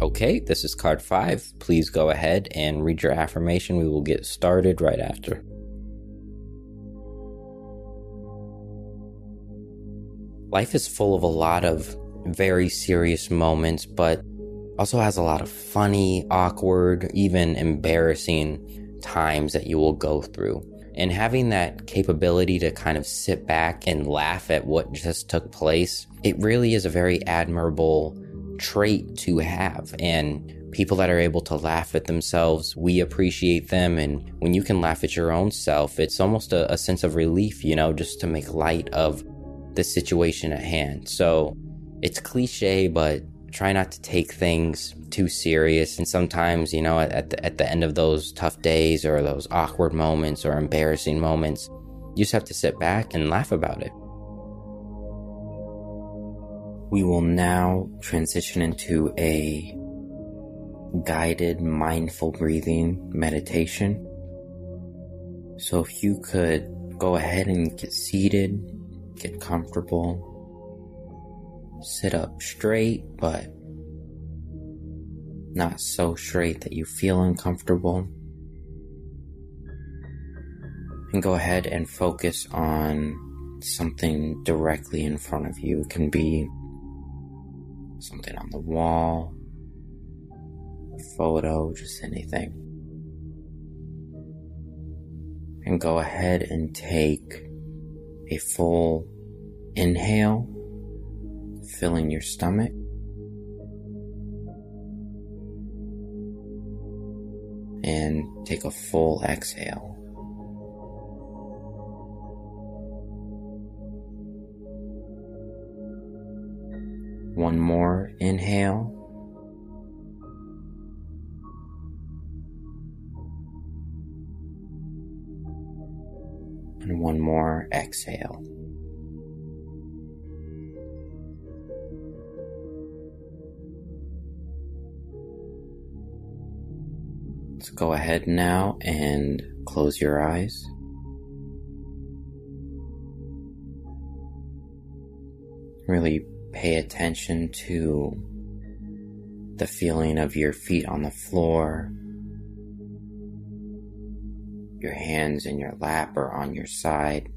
Okay, this is card five. Please go ahead and read your affirmation. We will get started right after. Life is full of a lot of very serious moments, but also has a lot of funny, awkward, even embarrassing times that you will go through. And having that capability to kind of sit back and laugh at what just took place, it really is a very admirable trait to have. And people that are able to laugh at themselves, we appreciate them. And when you can laugh at your own self, it's almost a, a sense of relief, you know, just to make light of the situation at hand. So it's cliche, but try not to take things too serious. And sometimes, you know, at the, at the end of those tough days or those awkward moments or embarrassing moments, you just have to sit back and laugh about it. We will now transition into a guided mindful breathing meditation. So if you could go ahead and get seated, get comfortable, sit up straight, but not so straight that you feel uncomfortable. And go ahead and focus on something directly in front of you. It can be something on the wall, a photo, just anything. And go ahead and take a full inhale, filling your stomach. And take a full exhale. One more inhale. And one more exhale. Let's go ahead now and close your eyes. Really pay attention to the feeling of your feet on the floor, your hands in your lap or on your side.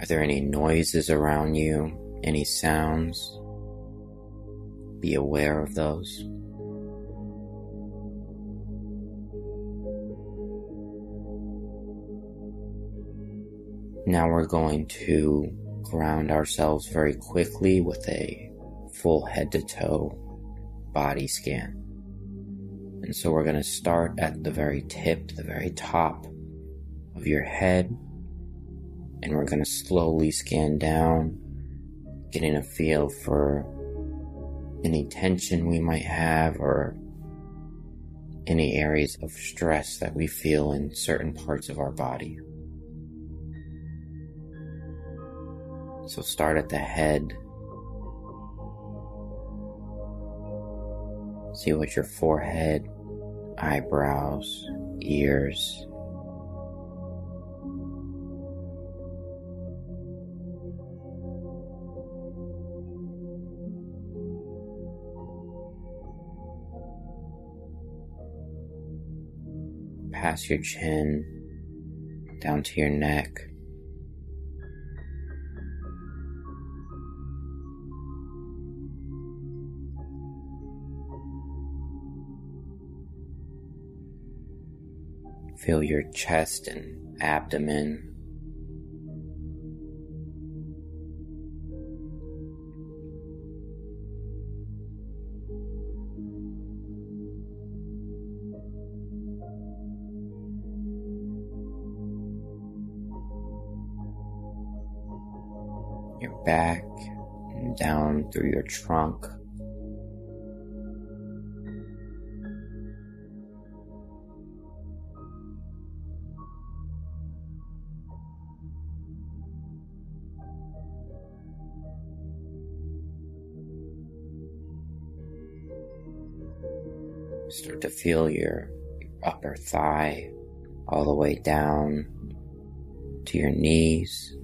Are there any noises around you? Any sounds? Be aware of those. Now we're going to ground ourselves very quickly with a full head to toe body scan. And so we're going to start at the very tip, the very top of your head. And we're going to slowly scan down, getting a feel for any tension we might have or any areas of stress that we feel in certain parts of our body. So start at the head. See what your forehead, eyebrows, ears, past your chin, down to your neck. Feel your chest and abdomen. Your back and down through your trunk. to feel your upper thigh all the way down to your knees.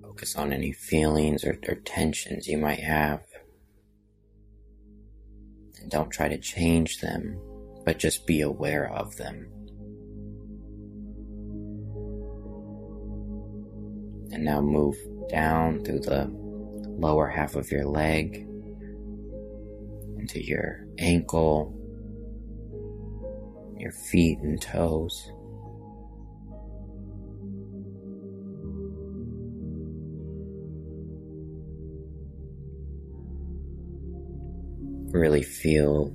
Focus on any feelings or, or tensions you might have. And don't try to change them, but just be aware of them. And now move down through the lower half of your leg into your ankle, your feet and toes. Really feel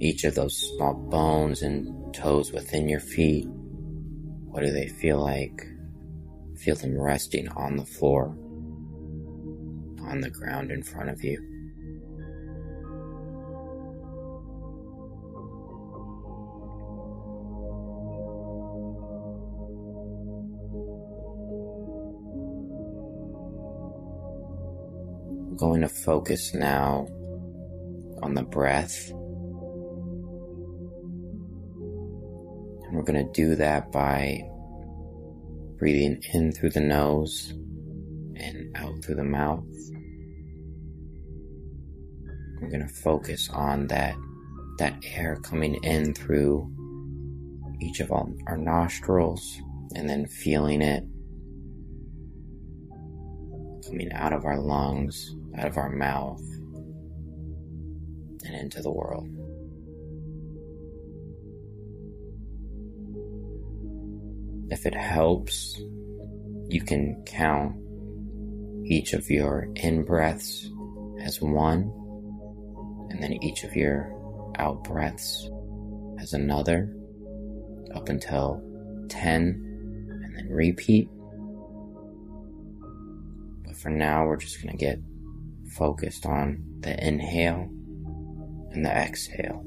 each of those small bones and toes within your feet. What do they feel like? Feel them resting on the floor, on the ground in front of you. Going to focus now on the breath. And we're going to do that by breathing in through the nose and out through the mouth. We're going to focus on that that air coming in through each of our nostrils and then feeling it coming out of our lungs, out of our mouth, and into the world. If it helps, you can count each of your in breaths as one, and then each of your out breaths as another, up until 10, and then repeat. But for now, we're just going to get focused on the inhale and the exhale.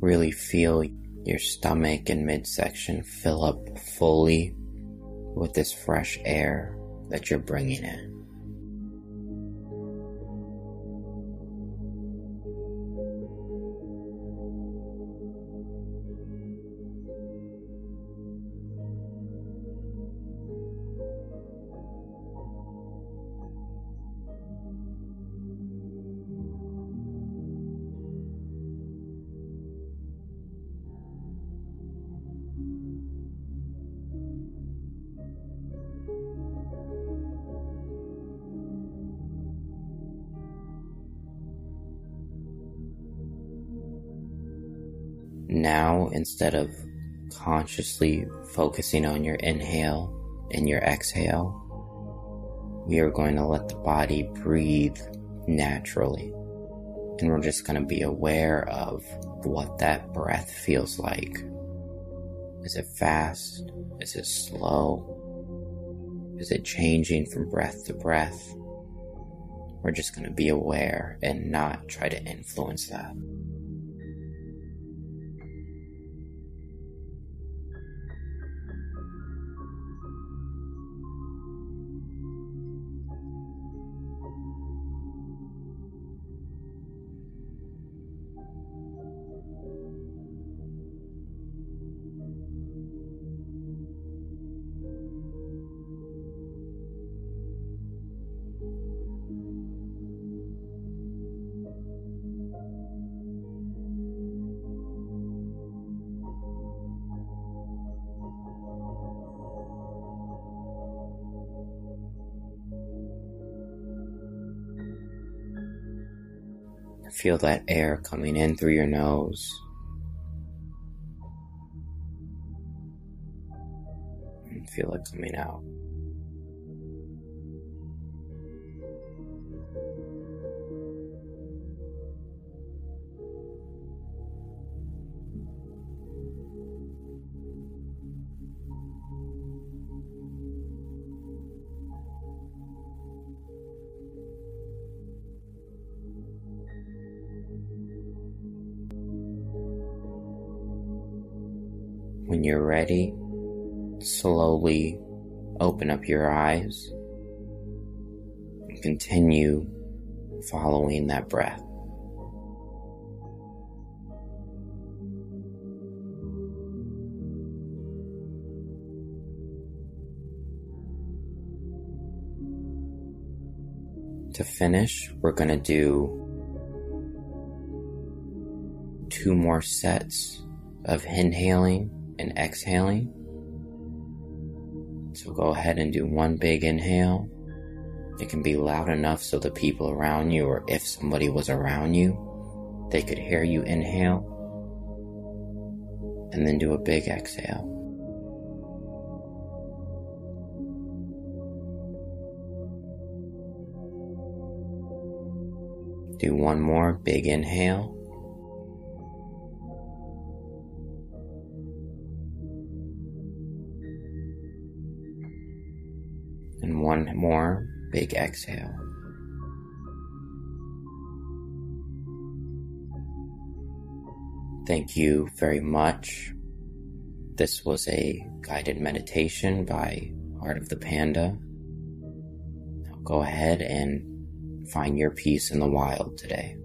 Really feel your stomach and midsection fill up fully with this fresh air that you're bringing in. Now, instead of consciously focusing on your inhale and your exhale, we are going to let the body breathe naturally. And we're just going to be aware of what that breath feels like. Is it fast? Is it slow? Is it changing from breath to breath? We're just going to be aware and not try to influence that. Feel that air coming in through your nose. And feel it coming out. When you're ready, slowly open up your eyes and continue following that breath. To finish, we're going to do two more sets of inhaling and exhaling. So go ahead and do one big inhale. It can be loud enough so the people around you, or if somebody was around you, they could hear you inhale. And then do a big exhale. Do one more big inhale. One more big exhale. Thank you very much. This was a guided meditation by Heart of the Panda. Go ahead and find your peace in the wild today.